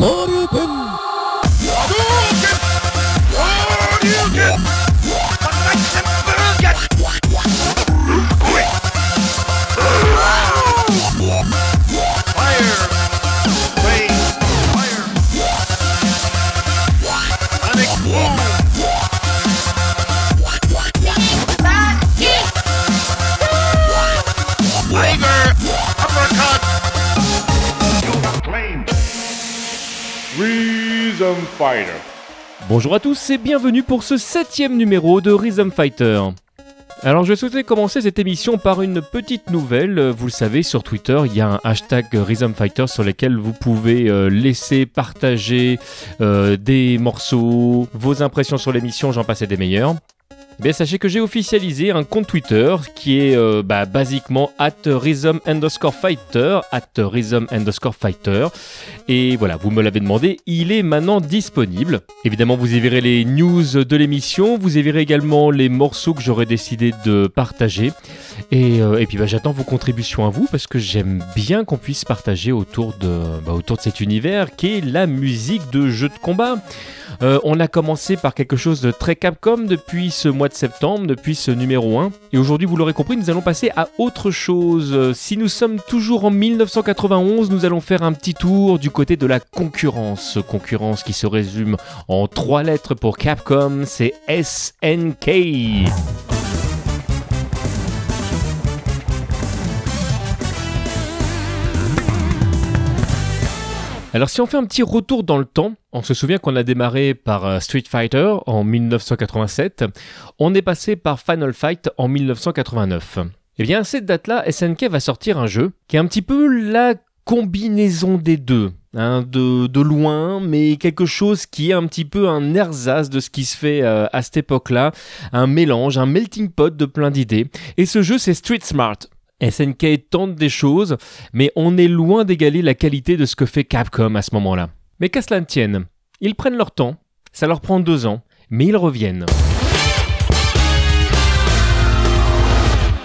Sarıtın Bonjour à tous et bienvenue pour ce septième numéro de Rhythm Fighter. Alors je souhaitais commencer cette émission par une petite nouvelle. Vous le savez, sur Twitter, il y a un hashtag Rhythm Fighter sur lequel vous pouvez euh, laisser partager euh, des morceaux, vos impressions sur l'émission, j'en passais des meilleurs. Eh sachez que j'ai officialisé un compte Twitter qui est euh, bah, basiquement at rhythm underscore fighter, at. Et voilà, vous me l'avez demandé, il est maintenant disponible. Évidemment, vous y verrez les news de l'émission, vous y verrez également les morceaux que j'aurais décidé de partager. Et, euh, puis bah, j'attends vos contributions à vous parce que j'aime bien qu'on puisse partager autour de, bah, autour de cet univers qui est la musique de jeux de combat. Euh, on a commencé par quelque chose de très Capcom depuis ce mois de septembre, depuis ce numéro 1. Et aujourd'hui, vous l'aurez compris, nous allons passer à autre chose. Euh, si nous sommes toujours en 1991, nous allons faire un petit tour du côté de la concurrence. Concurrence qui se résume en trois lettres pour Capcom, c'est SNK. Alors si on fait un petit retour dans le temps, on se souvient qu'on a démarré par euh, Street Fighter en 1987, on est passé par Final Fight en 1989. Et eh bien à cette date-là, SNK va sortir un jeu qui est un petit peu la combinaison des deux. Hein, de, loin, mais quelque chose qui est un petit peu un ersatz de ce qui se fait euh, à cette époque-là, un mélange, un melting pot de plein d'idées. Et ce jeu, c'est Street Smart. SNK tente des choses, mais on est loin d'égaler la qualité de ce que fait Capcom à ce moment-là. Mais qu'à cela ne tienne, ils prennent leur temps, ça leur prend deux ans, mais ils reviennent.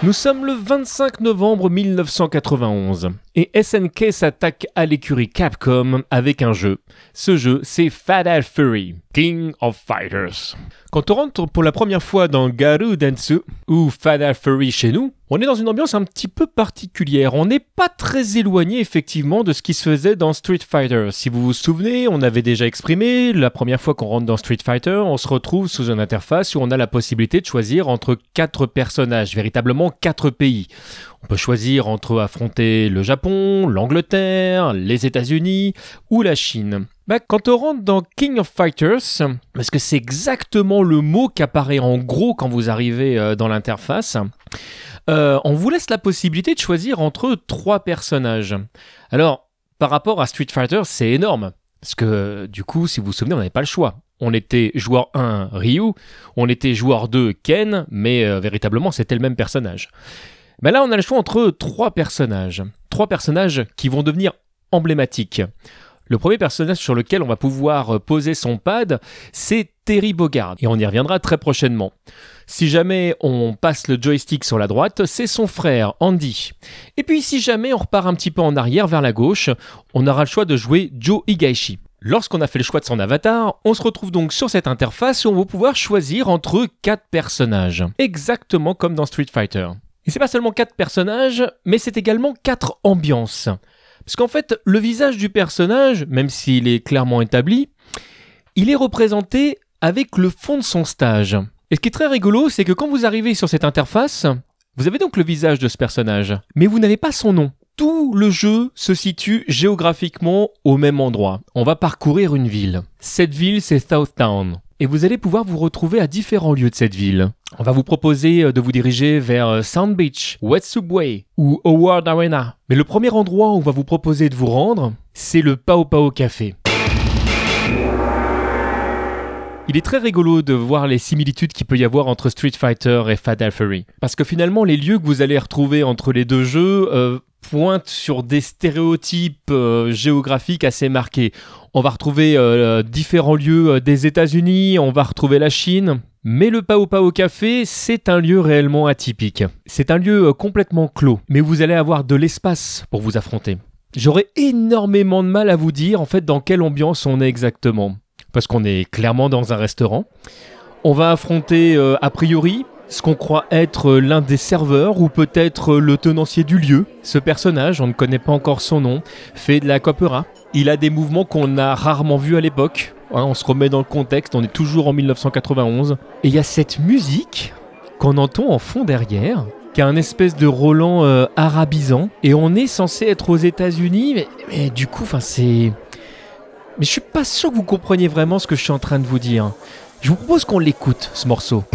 Nous sommes le 25 novembre 1991 et SNK s'attaque à l'écurie Capcom avec un jeu. Ce jeu, c'est Fatal Fury, King of Fighters. Quand on rentre pour la première fois dans Garu Dentsu ou Fatal Fury chez nous, on est dans une ambiance un petit peu particulière. On n'est pas très éloigné effectivement de ce qui se faisait dans Street Fighter. Si vous vous souvenez, on avait déjà exprimé, la première fois qu'on rentre dans Street Fighter, on se retrouve sous une interface où on a la possibilité de choisir entre quatre personnages, véritablement quatre pays. On peut choisir entre affronter le Japon, l'Angleterre, les États-Unis ou la Chine. Bah, quand on rentre dans King of Fighters, parce que c'est exactement le mot qui apparaît en gros quand vous arrivez euh, dans l'interface, euh, on vous laisse la possibilité de choisir entre trois personnages. Alors, par rapport à Street Fighter, c'est énorme. Parce que du coup, si vous vous souvenez, on n'avait pas le choix. On était joueur 1 Ryu, on était joueur 2 Ken, mais euh, véritablement c'était le même personnage. Mais là, on a le choix entre trois personnages. Trois personnages qui vont devenir emblématiques. Le premier personnage sur lequel on va pouvoir poser son pad, c'est Terry Bogard, et on y reviendra très prochainement. Si jamais on passe le joystick sur la droite, c'est son frère Andy. Et puis si jamais on repart un petit peu en arrière vers la gauche, on aura le choix de jouer Joe Higaishi. Lorsqu'on a fait le choix de son avatar, on se retrouve donc sur cette interface où on va pouvoir choisir entre quatre personnages, exactement comme dans Street Fighter. Et c'est pas seulement quatre personnages, mais c'est également quatre ambiances. Parce qu'en fait, le visage du personnage, même s'il est clairement établi, il est représenté avec le fond de son stage. Et ce qui est très rigolo, c'est que quand vous arrivez sur cette interface, vous avez donc le visage de ce personnage, mais vous n'avez pas son nom. Tout le jeu se situe géographiquement au même endroit. On va parcourir une ville. Cette ville, c'est Southtown. Et vous allez pouvoir vous retrouver à différents lieux de cette ville. On va vous proposer euh, de vous diriger vers euh, Sound Beach, West Subway ou Howard Arena. Mais le premier endroit où on va vous proposer de vous rendre, c'est le Pao Pao Café. Il est très rigolo de voir les similitudes qu'il peut y avoir entre Street Fighter et Fatal Fury. Parce que finalement, les lieux que vous allez retrouver entre les deux jeux euh, pointent sur des stéréotypes euh, géographiques assez marqués. On va retrouver euh, différents lieux des États-Unis, on va retrouver la Chine. Mais le Pao Pao Café, c'est un lieu réellement atypique. C'est un lieu complètement clos, mais vous allez avoir de l'espace pour vous affronter. J'aurais énormément de mal à vous dire en fait dans quelle ambiance on est exactement. Parce qu'on est clairement dans un restaurant. On va affronter euh, a priori ce qu'on croit être euh, l'un des serveurs ou peut-être euh, le tenancier du lieu. Ce personnage, on ne connaît pas encore son nom, fait de la copera. Il a des mouvements qu'on a rarement vus à l'époque. Hein, on se remet dans le contexte, on est toujours en 1991. Et il y a cette musique qu'on entend en fond derrière, qui a un espèce de Roland arabisant. Et on est censé être aux États-Unis, mais, mais du coup, c'est. Mais je suis pas sûr que vous compreniez vraiment ce que je suis en train de vous dire. Je vous propose qu'on l'écoute, ce morceau.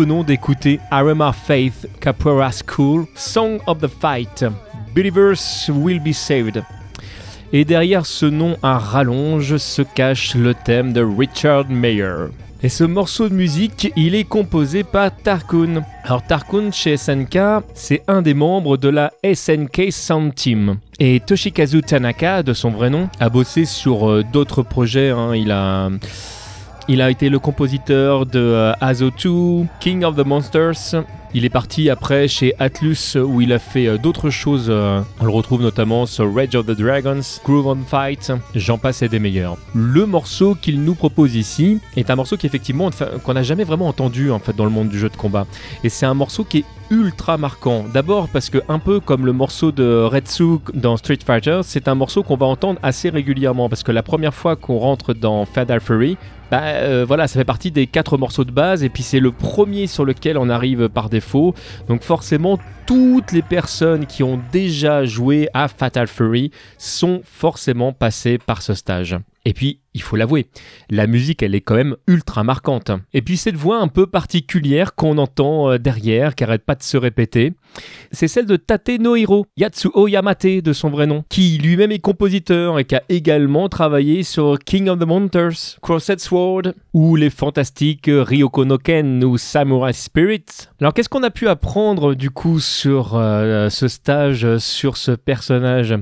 Venons d'écouter Arema Faith Capoeira School, Song of the Fight, Believers Will Be Saved. Et derrière ce nom à rallonge se cache le thème de Richard Mayer. Et ce morceau de musique, il est composé par Tarkun. Alors Tarkun chez SNK, c'est un des membres de la SNK Sound Team. Et Toshikazu Tanaka, de son vrai nom, a bossé sur euh, d'autres projets. Hein. Il a il a été le compositeur de euh, Azo 2, King of the Monsters. Il est parti après chez Atlus où il a fait euh, d'autres choses. Euh, on le retrouve notamment sur Rage of the Dragons, Groove on Fight, j'en passe et des meilleurs. Le morceau qu'il nous propose ici est un morceau qui effectivement qu'on n'a jamais vraiment entendu en fait dans le monde du jeu de combat. Et c'est un morceau qui est ultra marquant. D'abord parce que un peu comme le morceau de Retsu dans Street Fighter, c'est un morceau qu'on va entendre assez régulièrement parce que la première fois qu'on rentre dans Fatal Fury, bah euh, voilà, ça fait partie des quatre morceaux de base et puis c'est le premier sur lequel on arrive par défaut. Donc forcément, toutes les personnes qui ont déjà joué à Fatal Fury sont forcément passées par ce stage. Et puis, il faut l'avouer, la musique, elle est quand même ultra marquante. Et puis cette voix un peu particulière qu'on entend euh, derrière, qui arrête pas de se répéter, c'est celle de Tate Nohiro, Yatsuo Yamate de son vrai nom, qui lui-même est compositeur et qui a également travaillé sur King of the Monsters, Crossed Sword, ou les fantastiques Ryoko no Ken ou Samurai Spirit. Alors qu'est-ce qu'on a pu apprendre du coup sur euh, ce stage, sur ce personnage?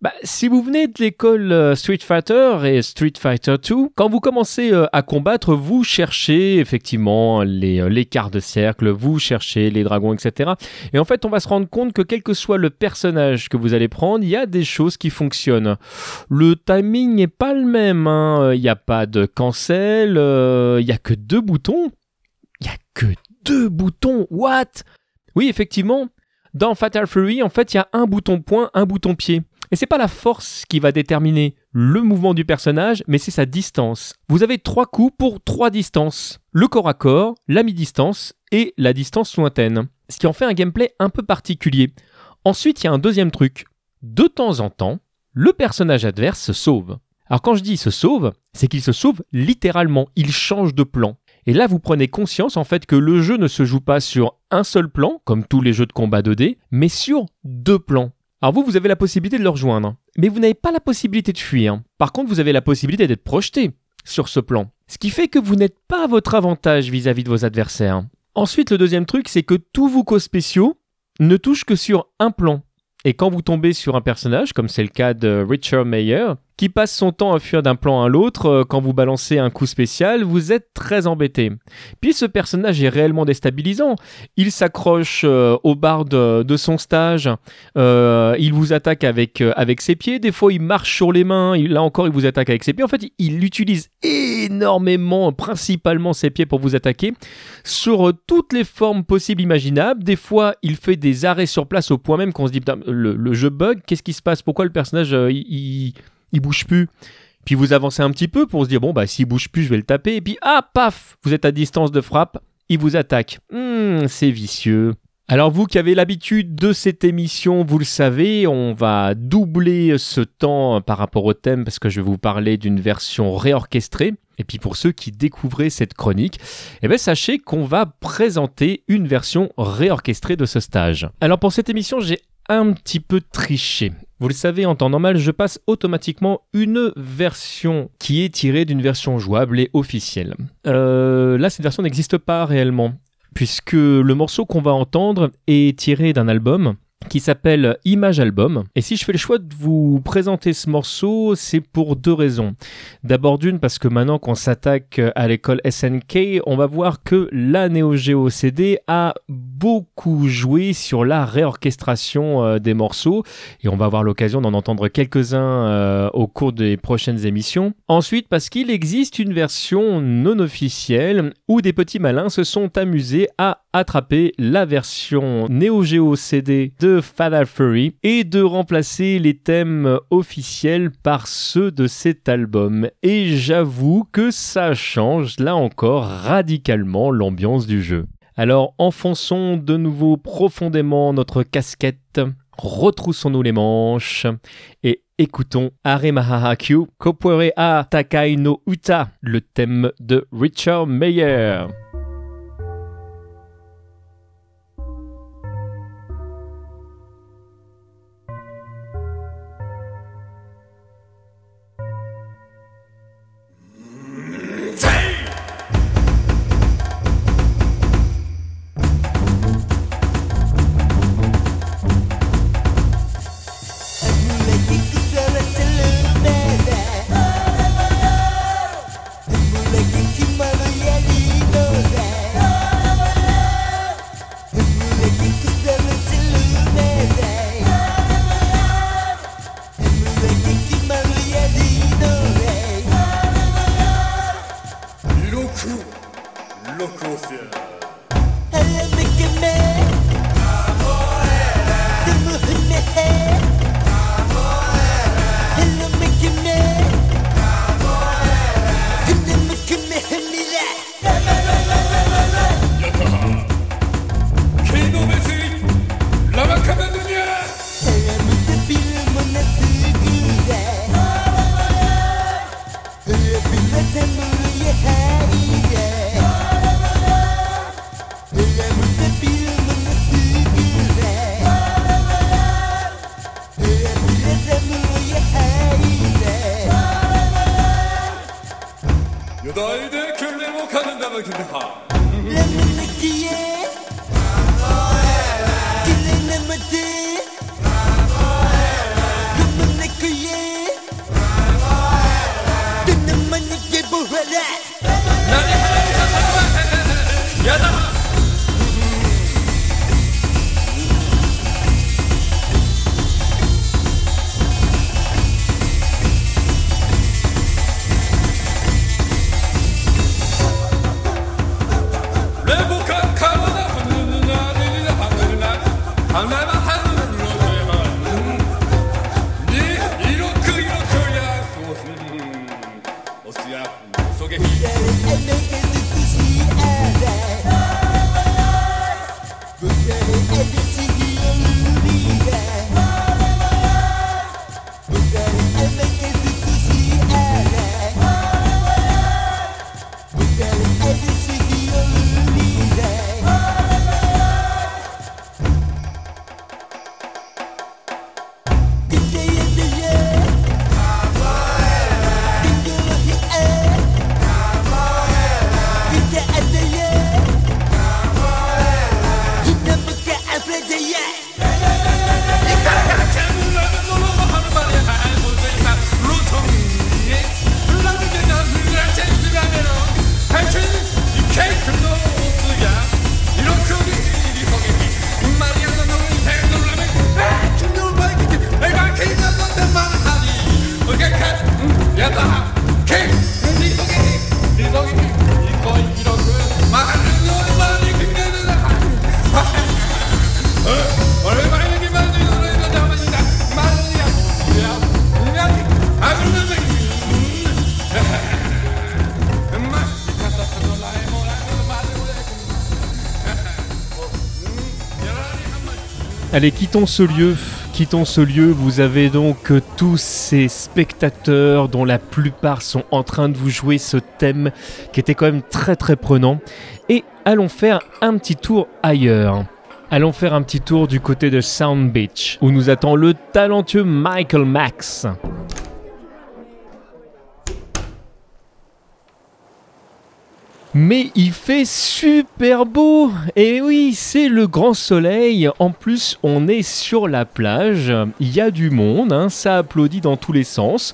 Bah, si vous venez de l'école euh, Street Fighter et Street Fighter 2, quand vous commencez euh, à combattre, vous cherchez effectivement les, euh, les quarts de cercle, vous cherchez les dragons, etc. Et en fait, on va se rendre compte que quel que soit le personnage que vous allez prendre, il y a des choses qui fonctionnent. Le timing n'est pas le même, hein. il n'y a pas de cancel, il n'y a que deux boutons. Il n'y a que deux boutons, what? Oui, effectivement, dans Fatal Fury, en fait, il y a un bouton point, un bouton pied. Et c'est pas la force qui va déterminer le mouvement du personnage, mais c'est sa distance. Vous avez trois coups pour trois distances. Le corps à corps, la mi-distance et la distance lointaine. Ce qui en fait un gameplay un peu particulier. Ensuite, il y a un deuxième truc. De temps en temps, le personnage adverse se sauve. Alors quand je dis se sauve, c'est qu'il se sauve littéralement, il change de plan. Et là, vous prenez conscience en fait que le jeu ne se joue pas sur un seul plan, comme tous les jeux de combat 2D, mais sur deux plans. Alors vous, vous avez la possibilité de le rejoindre, mais vous n'avez pas la possibilité de fuir. Par contre, vous avez la possibilité d'être projeté sur ce plan. Ce qui fait que vous n'êtes pas à votre avantage vis-à-vis de vos adversaires. Ensuite, le deuxième truc, c'est que tous vos co spéciaux ne touchent que sur un plan. Et quand vous tombez sur un personnage, comme c'est le cas de Richard Mayer, qui passe son temps à fuir d'un plan à l'autre euh, quand vous balancez un coup spécial, vous êtes très embêté. Puis ce personnage est réellement déstabilisant. Il s'accroche euh, au bar de, son stage, euh, il vous attaque avec, avec ses pieds, des fois il marche sur les mains, là encore il vous attaque avec ses pieds. En fait, il utilise énormément, principalement ses pieds pour vous attaquer, sur toutes les formes possibles imaginables. Des fois, il fait des arrêts sur place au point même qu'on se dit, le, jeu bug, qu'est-ce qui se passe? Pourquoi le personnage, il il bouge plus? Puis vous avancez un petit peu pour se dire bon bah s'il bouge plus je vais le taper. Et puis ah paf! Vous êtes à distance de frappe il vous attaque. Hmm, c'est vicieux. Alors vous qui avez l'habitude de cette émission vous le savez on va doubler ce temps par rapport au thème parce que je vais vous parler d'une version réorchestrée et puis pour ceux qui découvraient cette chronique, eh bien sachez qu'on va présenter une version réorchestrée de ce stage. Alors pour cette émission, j'ai un petit peu triché. Vous le savez, en temps normal, je passe automatiquement une version qui est tirée d'une version jouable et officielle. Euh, là, cette version n'existe pas réellement, puisque le morceau qu'on va entendre est tiré d'un album qui s'appelle Image Album. Et si je fais le choix de vous présenter ce morceau, c'est pour deux raisons. D'abord d'une, parce que maintenant qu'on s'attaque à l'école SNK, on va voir que la Neo Geo CD a beaucoup joué sur la réorchestration euh, des morceaux, et on va avoir l'occasion d'en entendre quelques-uns euh, au cours des prochaines émissions. Ensuite, parce qu'il existe une version non officielle où des petits malins se sont amusés à attraper la version Neo Geo CD de Fatal Fury et de remplacer les thèmes officiels par ceux de cet album. Et j'avoue que ça change là encore radicalement l'ambiance du jeu. Alors enfonçons de nouveau profondément notre casquette, retroussons-nous les manches et écoutons Aremaha Kyu Kopore a Takai no Uta, le thème de Richard Mayer. Quittons ce lieu. Quittons ce lieu. Vous avez donc tous ces spectateurs dont la plupart sont en train de vous jouer ce thème qui était quand même très très prenant. Et allons faire un petit tour ailleurs. Allons faire un petit tour du côté de Sound Beach où nous attend le talentueux Michael Max. Mais il fait super beau Et oui, c'est le grand soleil. En plus, on est sur la plage. Il y a du monde, hein. ça applaudit dans tous les sens.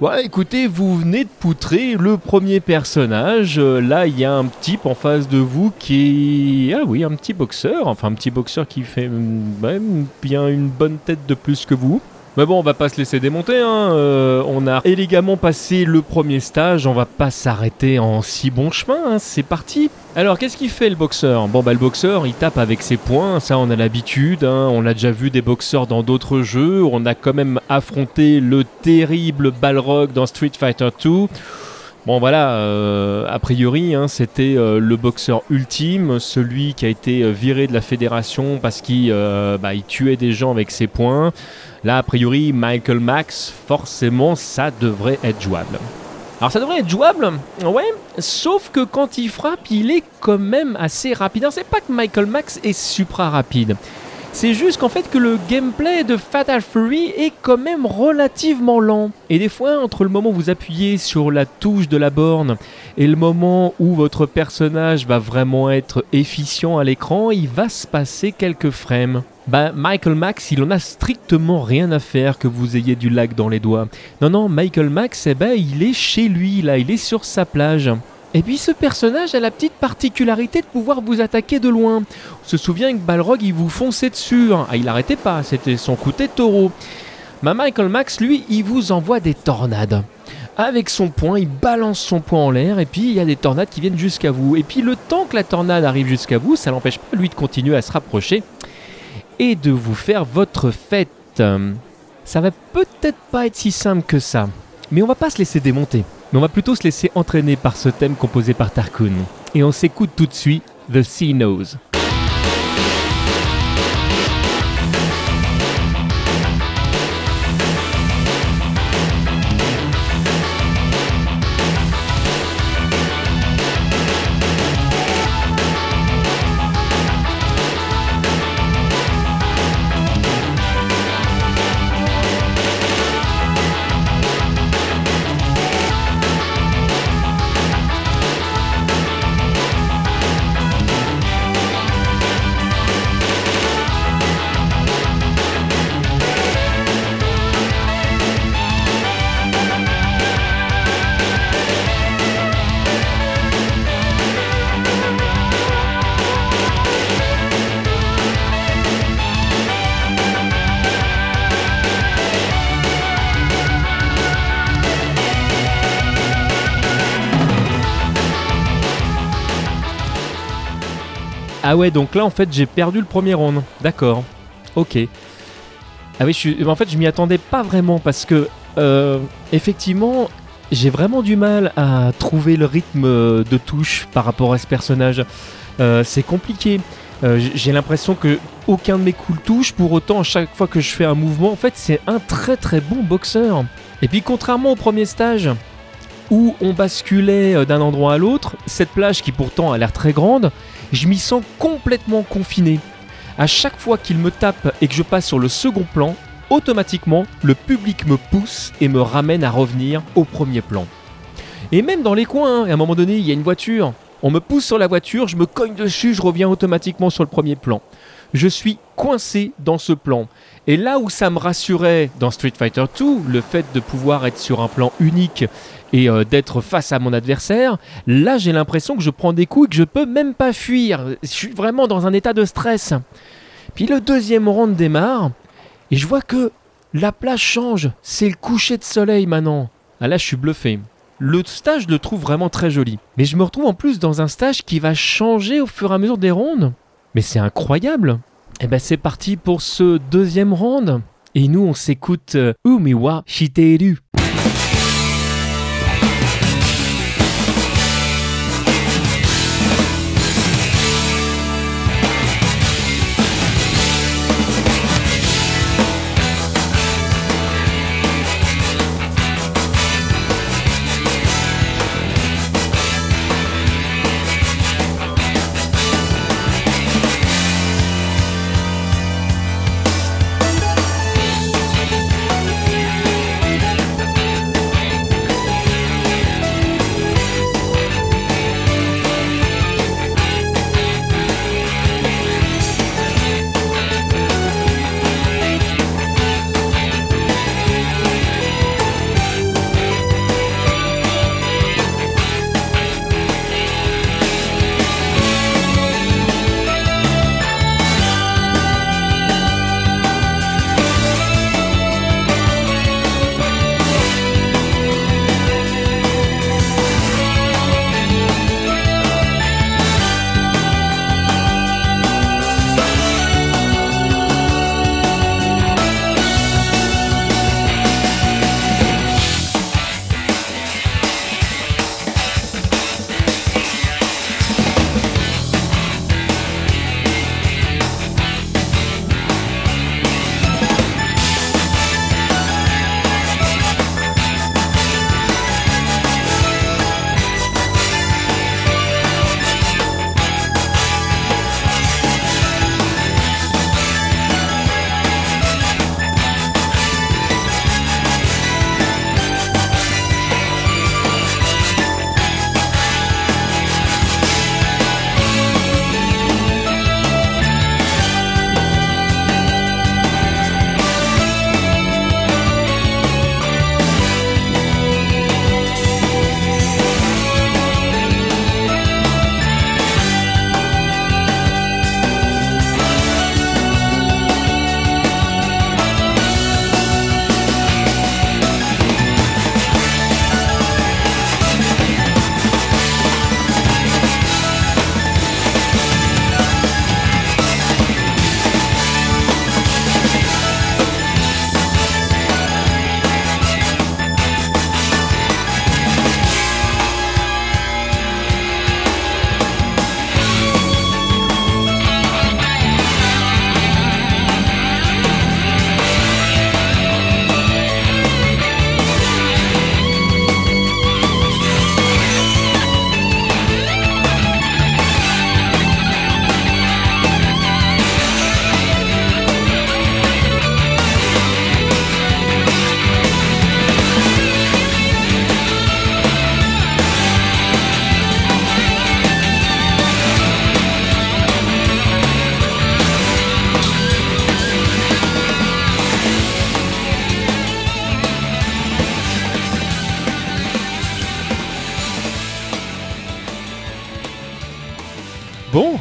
Ouais, écoutez, vous venez de poutrer le premier personnage. Là, il y a un type en face de vous qui. Ah oui, un petit boxeur. Enfin, un petit boxeur qui fait même bien une bonne tête de plus que vous. Mais bon, on va pas se laisser démonter. Hein. Euh, on a élégamment passé le premier stage. On va pas s'arrêter en si bon chemin. Hein. C'est parti. Alors, qu'est-ce qu'il fait le boxeur? Bon, bah, le boxeur, il tape avec ses poings. Ça, on a l'habitude. Hein. On a déjà vu des boxeurs dans d'autres jeux. On a quand même affronté le terrible Balrog dans Street Fighter 2. Bon voilà, euh, a priori, hein, c'était euh, le boxeur ultime, celui qui a été euh, viré de la fédération parce qu'il bah, tuait des gens avec ses poings. Là, a priori, Michael Max, forcément, ça devrait être jouable. Alors ça devrait être jouable, ouais, sauf que quand il frappe, il est quand même assez rapide. Alors c'est pas que Michael Max est supra rapide. C'est juste qu'en fait que le gameplay de Fatal Fury est quand même relativement lent. Et des fois, entre le moment où vous appuyez sur la touche de la borne et le moment où votre personnage va vraiment être efficient à l'écran, il va se passer quelques frames. Bah, Michael Max, il en a strictement rien à faire que vous ayez du lag dans les doigts. Non, non, Michael Max, eh ben, il est chez lui, là, il est sur sa plage. Et puis ce personnage a la petite particularité de pouvoir vous attaquer de loin. On se souvient que Balrog il vous fonçait dessus. Hein. Ah, il arrêtait pas, c'était son de taureau. Ma Michael Max, lui, il vous envoie des tornades. Avec son poing, il balance son poing en l'air et puis il y a des tornades qui viennent jusqu'à vous. Et puis le temps que la tornade arrive jusqu'à vous, ça n'empêche pas lui de continuer à se rapprocher et de vous faire votre fête. Ça va peut-être pas être si simple que ça, mais on va pas se laisser démonter mais on va plutôt se laisser entraîner par ce thème composé par Tarkun. Et on s'écoute tout de suite The Sea Knows. Ah ouais, donc là en fait j'ai perdu le premier round. D'accord. Ok. Ah oui, je suis... en fait je m'y attendais pas vraiment parce que euh, effectivement j'ai vraiment du mal à trouver le rythme de touche par rapport à ce personnage. Euh, c'est compliqué. Euh, j'ai l'impression que aucun de mes coups touche. Pour autant, à chaque fois que je fais un mouvement, en fait, c'est un très très bon boxeur. Et puis, contrairement au premier stage, où on basculait d'un endroit à l'autre, cette plage qui pourtant a l'air très grande, je m'y sens complètement confiné. À chaque fois qu'il me tape et que je passe sur le second plan, automatiquement, le public me pousse et me ramène à revenir au premier plan. Et même dans les coins, hein, à un moment donné, il y a une voiture. On me pousse sur la voiture, je me cogne dessus, je reviens automatiquement sur le premier plan. Je suis coincé dans ce plan. Et là où ça me rassurait dans Street Fighter 2, le fait de pouvoir être sur un plan unique et euh, d'être face à mon adversaire, là j'ai l'impression que je prends des coups et que je peux même pas fuir. Je suis vraiment dans un état de stress. Puis le deuxième round démarre et je vois que la place change. C'est le coucher de soleil maintenant. Ah là je suis bluffé. Le stage je le trouve vraiment très joli. Mais je me retrouve en plus dans un stage qui va changer au fur et à mesure des rondes. Mais c'est incroyable. Et eh ben c'est parti pour ce deuxième round. Et nous on s'écoute euh, Umiwa Shiteru.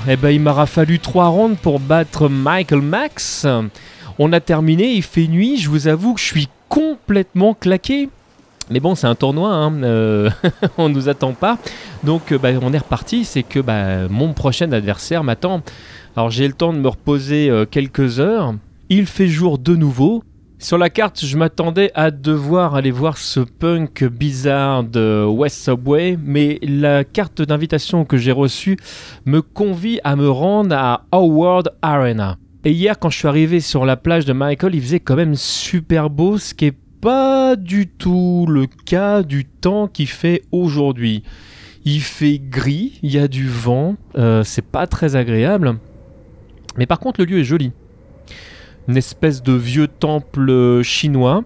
Eh ben il m'aura fallu 3 rounds pour battre Michael Max. On a terminé, il fait nuit, je vous avoue que je suis complètement claqué. Mais bon, c'est un tournoi, hein, euh, on nous attend pas. Donc euh, bah, on est reparti, c'est que bah, mon prochain adversaire m'attend. Alors j'ai le temps de me reposer euh, quelques heures. Il fait jour de nouveau. Sur la carte, je m'attendais à devoir aller voir ce punk bizarre de West Subway, mais la carte d'invitation que j'ai reçue me convie à me rendre à Howard Arena. Et hier, quand je suis arrivé sur la plage de Michael, il faisait quand même super beau, ce qui est pas du tout le cas du temps qu'il fait aujourd'hui. Il fait gris, il y a du vent, euh, c'est pas très agréable. Mais par contre, le lieu est joli une espèce de vieux temple chinois.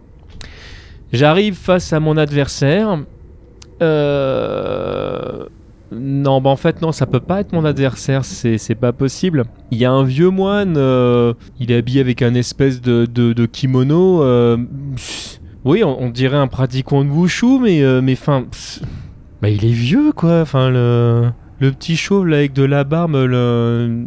J'arrive face à mon adversaire. Euh... Non, bah en fait, non, ça peut pas être mon adversaire, c'est pas possible. Il y a un vieux moine, euh, il est habillé avec un espèce de, kimono. Euh... Oui, on, dirait un pratiquant de wushu, mais euh, mais fin. Bah, il est vieux, quoi. Enfin, le, le petit chauve là, avec de la barbe, le,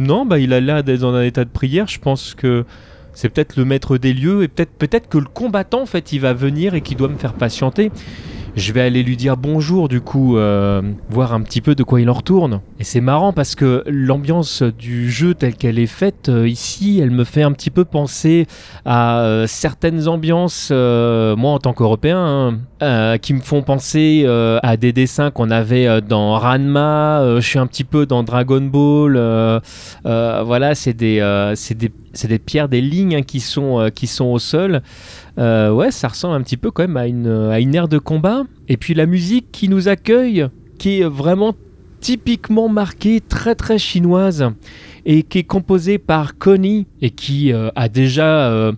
non, bah il a l'air dans un état de prière. Je pense que c'est peut-être le maître des lieux et peut-être peut-être que le combattant fait il va venir et qu'il doit me faire patienter. Je vais aller lui dire bonjour du coup, euh, voir un petit peu de quoi il en retourne. Et c'est marrant parce que l'ambiance du jeu telle qu'elle est faite euh, ici, elle me fait un petit peu penser à euh, certaines ambiances, moi en tant qu'Européen, hein, qui me font penser à des dessins qu'on avait dans Ranma, je suis un petit peu dans Dragon Ball, voilà, c'est des, c'est des, des, pierres, des lignes hein, qui, sont, qui sont au sol. Euh, ouais, ça ressemble un petit peu quand même à une, à une ère de combat. Et puis la musique qui nous accueille, qui est vraiment typiquement marquée, très très chinoise et qui est composée par Connie et qui euh, a déjà euh,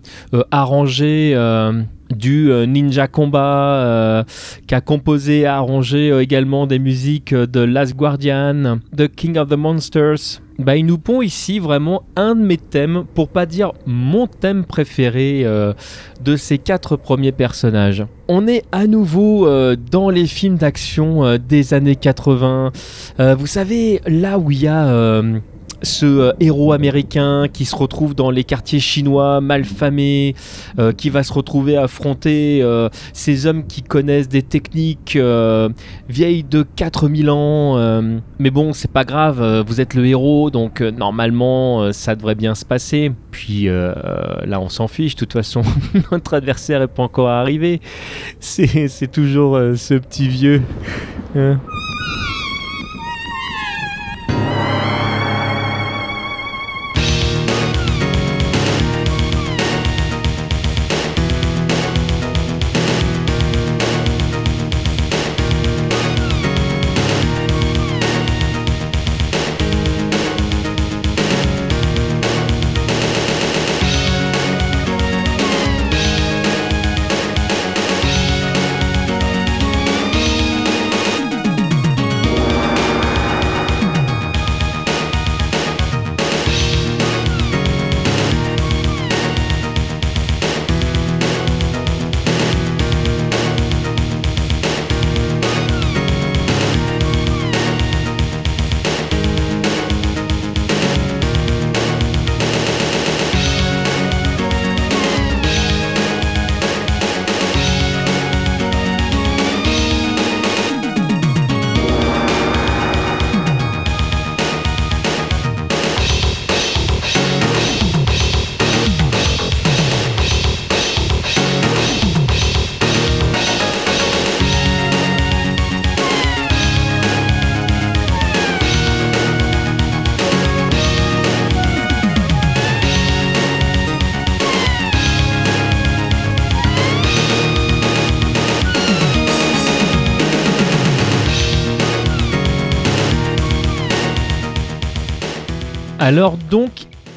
arrangé du Ninja Combat, qui a composé et arrangé également des musiques de Last Guardian, The King of the Monsters, bah, il nous pond ici vraiment un de mes thèmes, pour pas dire mon thème préféré euh, de ces quatre premiers personnages. On est à nouveau euh, dans les films d'action euh, des années 80. vous savez, là où il y a ce euh, héros américain qui se retrouve dans les quartiers chinois malfamés, euh, qui va se retrouver affronter euh, ces hommes qui connaissent des techniques vieilles de 4000 ans. mais bon, c'est pas grave, vous êtes le héros, donc normalement ça devrait bien se passer. Puis là, on s'en fiche, de toute façon, notre adversaire est pas encore arrivé. C'est toujours ce petit vieux. Hein.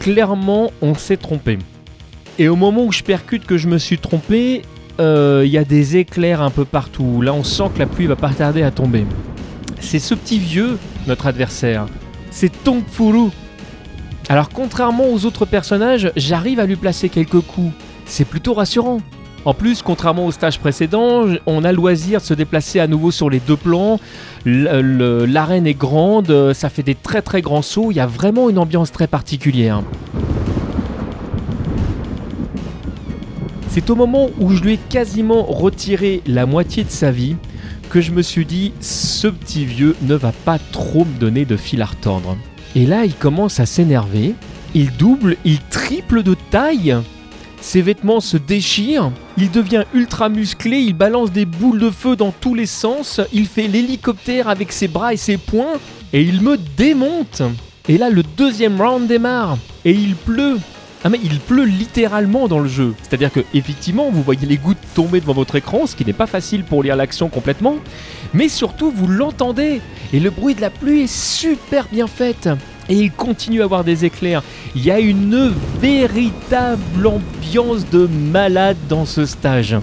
Clairement, on s'est trompé. Et au moment où je percute que je me suis trompé, euh, il y a des éclairs un peu partout. Là, on sent que la pluie va pas tarder à tomber. C'est ce petit vieux, notre adversaire. C'est Tong Furu. Alors, contrairement aux autres personnages, j'arrive à lui placer quelques coups. C'est plutôt rassurant. En plus, contrairement au stage précédent, on a loisir de se déplacer à nouveau sur les deux plans. L'arène est grande, ça fait des très très grands sauts, il y a vraiment une ambiance très particulière. C'est au moment où je lui ai quasiment retiré la moitié de sa vie que je me suis dit ce petit vieux ne va pas trop me donner de fil à retordre. Et là, il commence à s'énerver, il double, il triple de taille. Ses vêtements se déchirent, il devient ultra musclé, il balance des boules de feu dans tous les sens, il fait l'hélicoptère avec ses bras et ses poings, et il me démonte. Et là, le deuxième round démarre, et il pleut, ah mais il pleut littéralement dans le jeu. C'est-à-dire que effectivement vous voyez les gouttes tomber devant votre écran, ce qui n'est pas facile pour lire l'action complètement, mais surtout vous l'entendez et le bruit de la pluie est super bien fait. Et il continue à avoir des éclairs. Il y a une véritable ambiance de malade dans ce stage.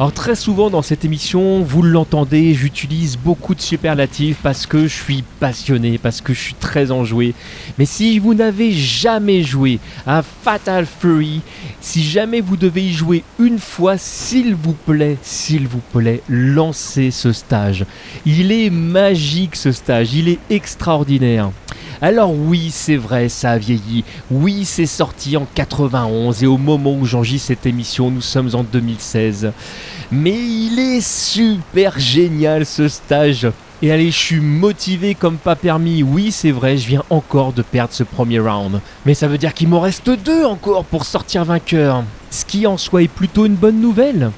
Alors très souvent dans cette émission, vous l'entendez, j'utilise beaucoup de superlatifs parce que je suis passionné, parce que je suis très enjoué. Mais si vous n'avez jamais joué à Fatal Fury, si jamais vous devez y jouer une fois, s'il vous plaît, s'il vous plaît, lancez ce stage. Il est magique ce stage, il est extraordinaire. Alors oui, c'est vrai, ça a vieilli. Oui, c'est sorti en 91 et au moment où j'enregistre cette émission, nous sommes en 2016. Mais il est super génial ce stage. Et allez, je suis motivé comme pas permis. Oui, c'est vrai, je viens encore de perdre ce premier round. Mais ça veut dire qu'il m'en reste deux encore pour sortir vainqueur. Ce qui en soi est plutôt une bonne nouvelle.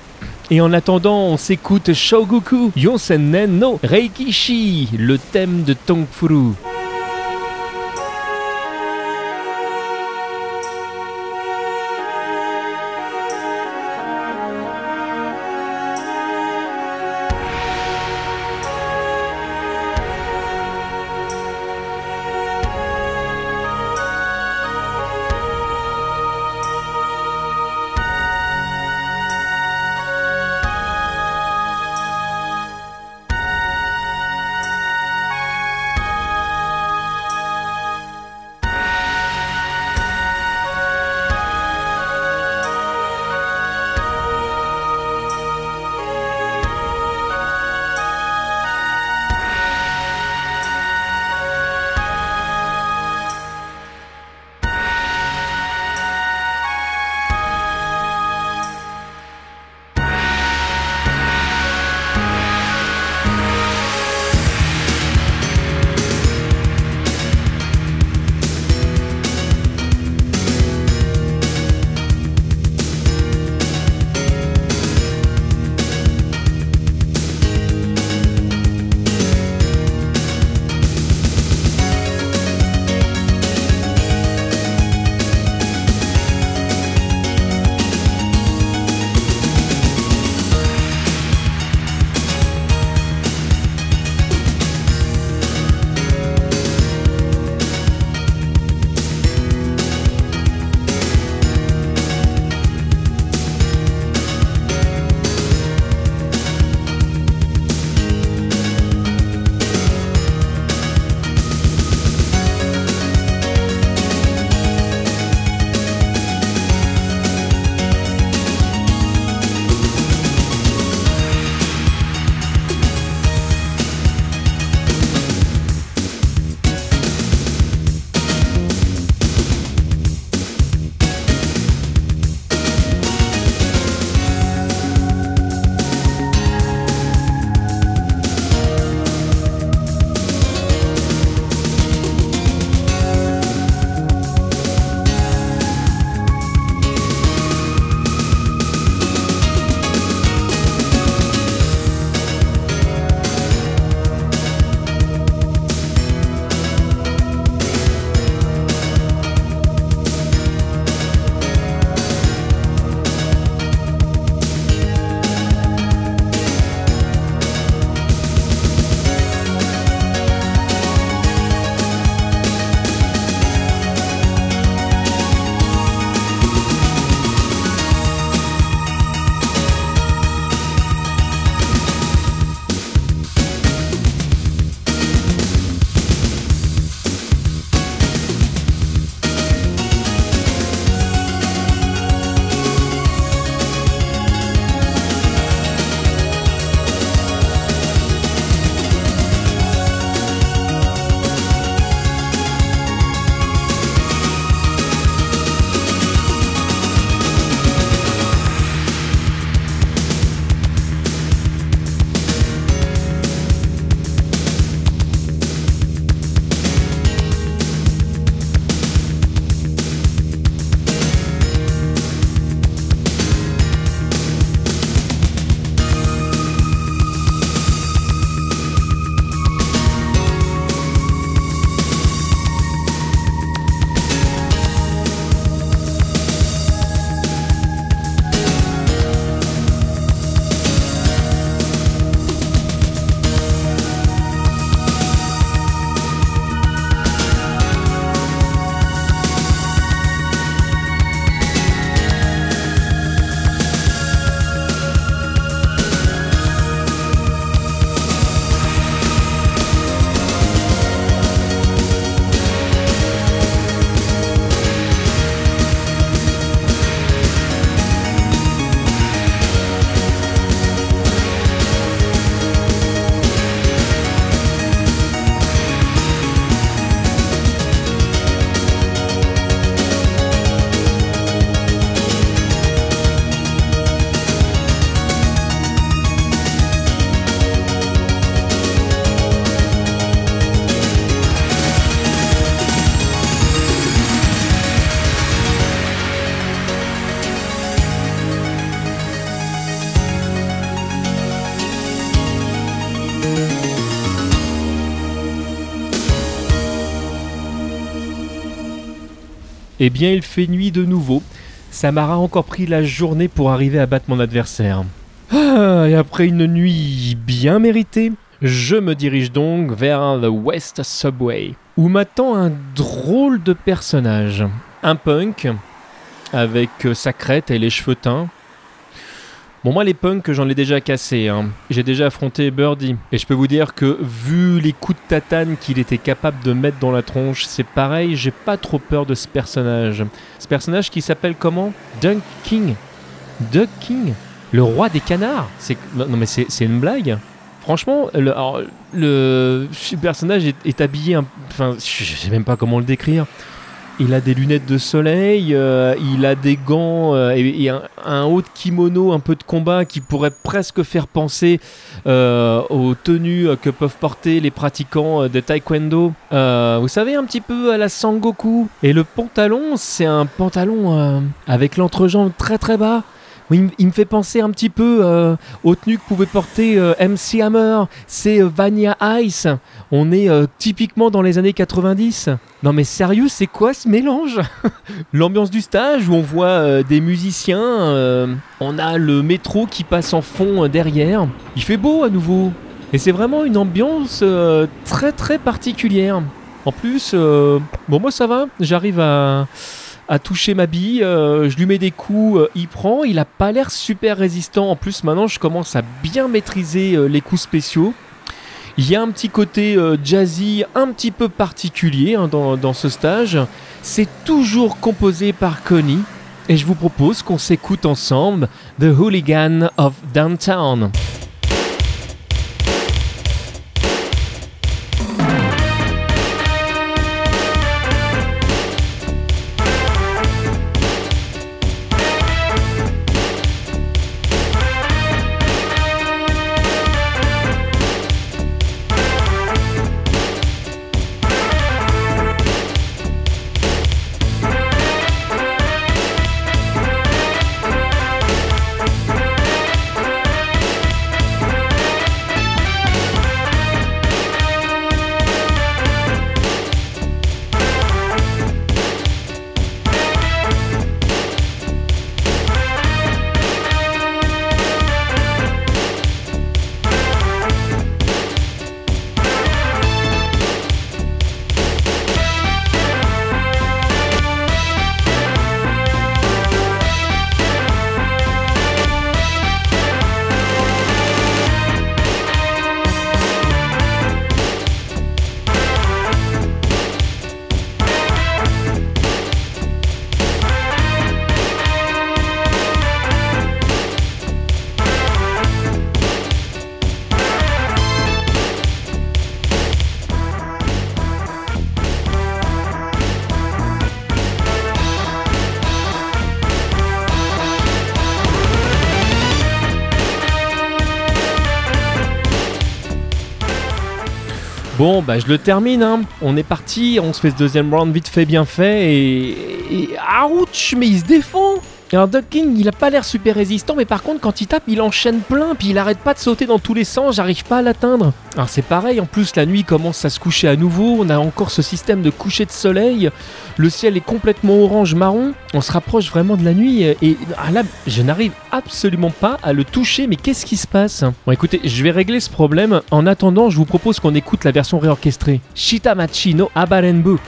Et en attendant, on s'écoute Shogoku Yosen no Reikishi, le thème de Tongfuru. Eh bien, il fait nuit de nouveau. Ça m'aura encore pris la journée pour arriver à battre mon adversaire. Ah, et après une nuit bien méritée, je me dirige donc vers le West Subway, où m'attend un drôle de personnage. Un punk, avec sa crête et les cheveux teints, Bon, moi, les punks, j'en ai déjà cassé. Hein. J'ai déjà affronté Birdie. Et je peux vous dire que, vu les coups de tatane qu'il était capable de mettre dans la tronche, c'est pareil, j'ai pas trop peur de ce personnage. Ce personnage qui s'appelle comment? Dunk King. Dunk King? Le roi des canards? C'est... Non, mais c'est, une blague Franchement, le, le personnage est, habillé. Enfin, je sais même pas comment le décrire il a des lunettes de soleil, euh, il a des gants euh, et, un, haut kimono un peu de combat qui pourrait presque faire penser euh, aux tenues que peuvent porter les pratiquants de taekwondo. vous savez, un petit peu à la Sangoku. Et le pantalon, c'est un pantalon avec l'entrejambe très très bas. Il, me fait penser un petit peu aux tenues que pouvait porter MC Hammer. C'est Vania Ice. On est typiquement dans les années 90. Non mais sérieux, c'est quoi ce mélange? L'ambiance du stage où on voit euh, des musiciens, euh, on a le métro qui passe en fond euh, derrière. Il fait beau à nouveau. Et c'est vraiment une ambiance très très particulière. En plus, bon moi ça va, j'arrive à, à, toucher ma bille, je lui mets des coups, il prend, il a pas l'air super résistant. En plus maintenant je commence à bien maîtriser les coups spéciaux. Il y a un petit côté euh, jazzy un petit peu particulier hein, dans, dans ce stage. C'est toujours composé par Connie. Et je vous propose qu'on s'écoute ensemble The Hooligan of Downtown. Bon, bah je le termine, hein. on est parti, on se fait ce deuxième round vite fait, bien fait, et... et... Mais il se défend alors Duck King, il a pas l'air super résistant, mais par contre, quand il tape, il enchaîne plein, puis il arrête pas de sauter dans tous les sens, j'arrive pas à l'atteindre. Alors c'est pareil, en plus, la nuit commence à se coucher à nouveau, on a encore ce système de coucher de soleil, le ciel est complètement orange-marron, on se rapproche vraiment de la nuit, et ah là, je n'arrive absolument pas à le toucher, mais qu'est-ce qui se passe? Bon écoutez, je vais régler ce problème, en attendant, je vous propose qu'on écoute la version réorchestrée. Shitamachi no Abarenbu.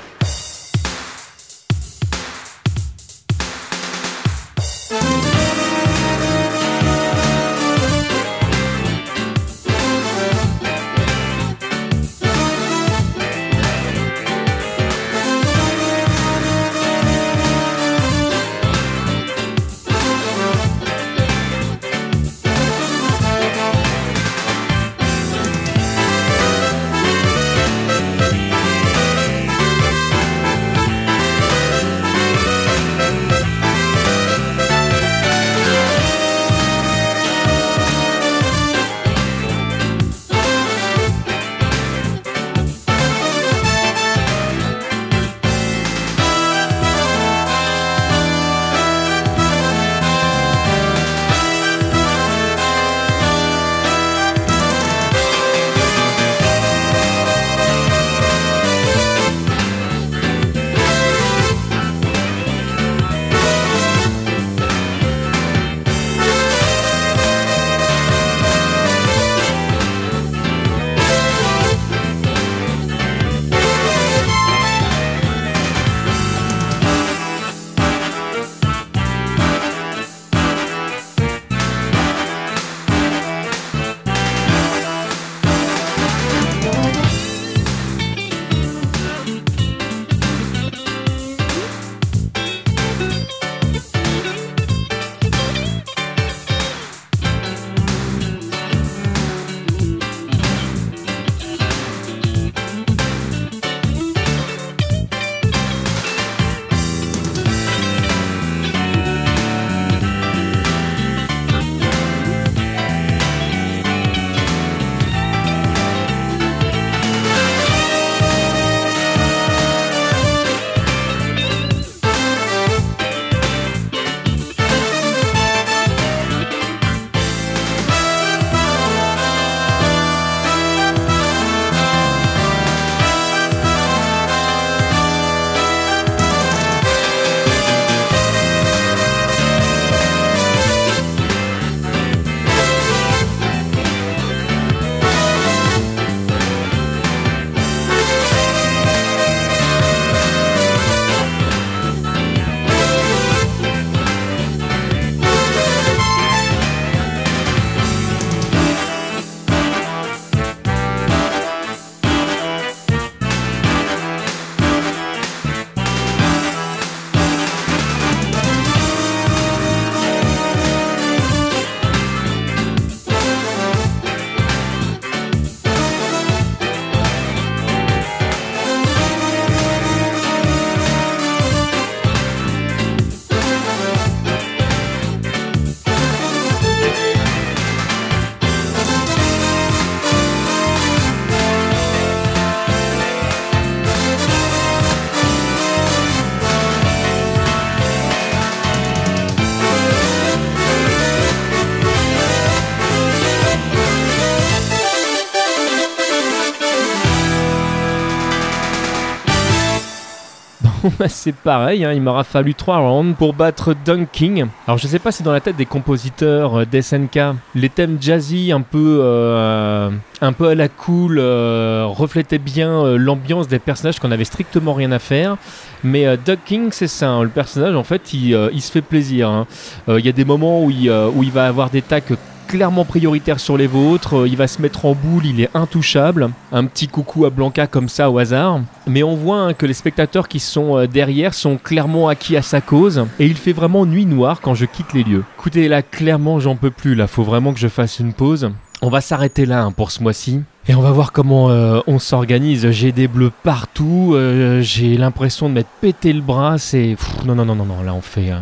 bah, c'est pareil, hein, il m'aura fallu 3 rounds pour battre Dunk King. Alors je sais pas si dans la tête des compositeurs euh, d'SNK, les thèmes jazzy un peu, euh, à la cool euh, reflétaient bien euh, l'ambiance des personnages qu'on avait strictement rien à faire. Mais euh, Dunk King, c'est ça, hein, le personnage en fait il, se fait plaisir. hein. Il y a des moments où il, où il va avoir des tacs clairement prioritaires sur les vôtres, euh, il va se mettre en boule, il est intouchable. Un petit coucou à Blanca comme ça au hasard. Mais on voit hein, que les spectateurs qui sont euh, derrière sont clairement acquis à sa cause. Et il fait vraiment nuit noire quand je quitte les lieux. Écoutez, là, clairement, j'en peux plus. Là, faut vraiment que je fasse une pause. On va s'arrêter là hein, pour ce mois-ci. Et on va voir comment euh, on s'organise. J'ai des bleus partout. J'ai l'impression de m'être pété le bras. C'est. Non, non, non, non, non. Là, on fait,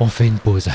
on fait une pause.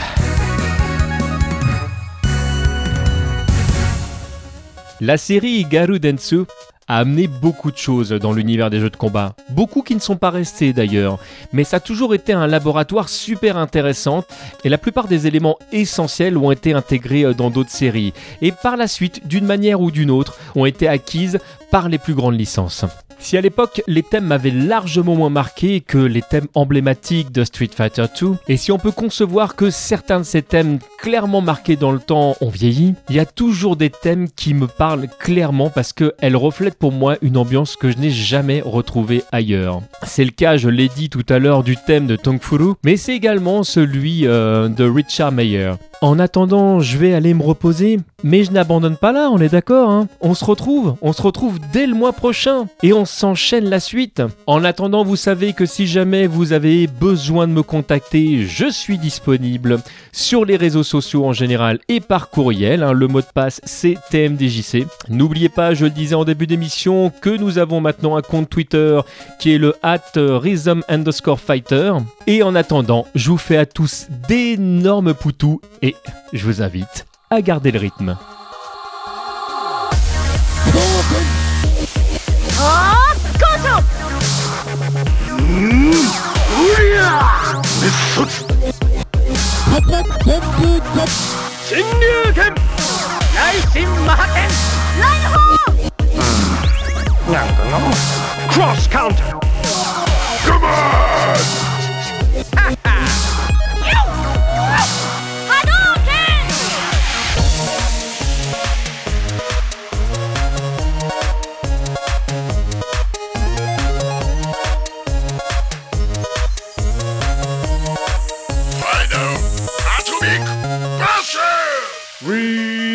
La série Garudensu a amené beaucoup de choses dans l'univers des jeux de combat. Beaucoup qui ne sont pas restés d'ailleurs, mais ça a toujours été un laboratoire super intéressant et la plupart des éléments essentiels ont été intégrés euh, dans d'autres séries et par la suite, d'une manière ou d'une autre, ont été acquises les plus grandes licences. Si à l'époque les thèmes m'avaient largement moins marqué que les thèmes emblématiques de Street Fighter 2, et si on peut concevoir que certains de ces thèmes clairement marqués dans le temps ont vieilli, il y a toujours des thèmes qui me parlent clairement parce qu'elles reflètent pour moi une ambiance que je n'ai jamais retrouvée ailleurs. C'est le cas, je l'ai dit tout à l'heure, du thème de Tong Furu, mais c'est également celui euh, de Richard Mayer. En attendant, je vais aller me reposer, mais je n'abandonne pas là, on est d'accord hein On se retrouve, on se retrouve dès le mois prochain et on s'enchaîne la suite. En attendant, vous savez que si jamais vous avez besoin de me contacter, je suis disponible sur les réseaux sociaux en général et par courriel. hein. Le mot de passe c'est TMDJC. N'oubliez pas, je le disais en début d'émission, que nous avons maintenant un compte Twitter qui est le at rhythm underscore fighter. Et en attendant, je vous fais à tous d'énormes poutous et je vous invite à garder le rythme. Cross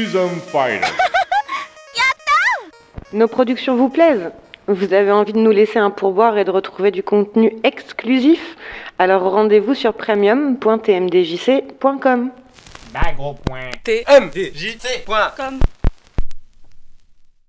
Fighter. Nos productions vous plaisent Vous avez envie de nous laisser un pourboire et de retrouver du contenu exclusif? Alors rendez-vous sur premium.tmdjc.com. TMDJC.com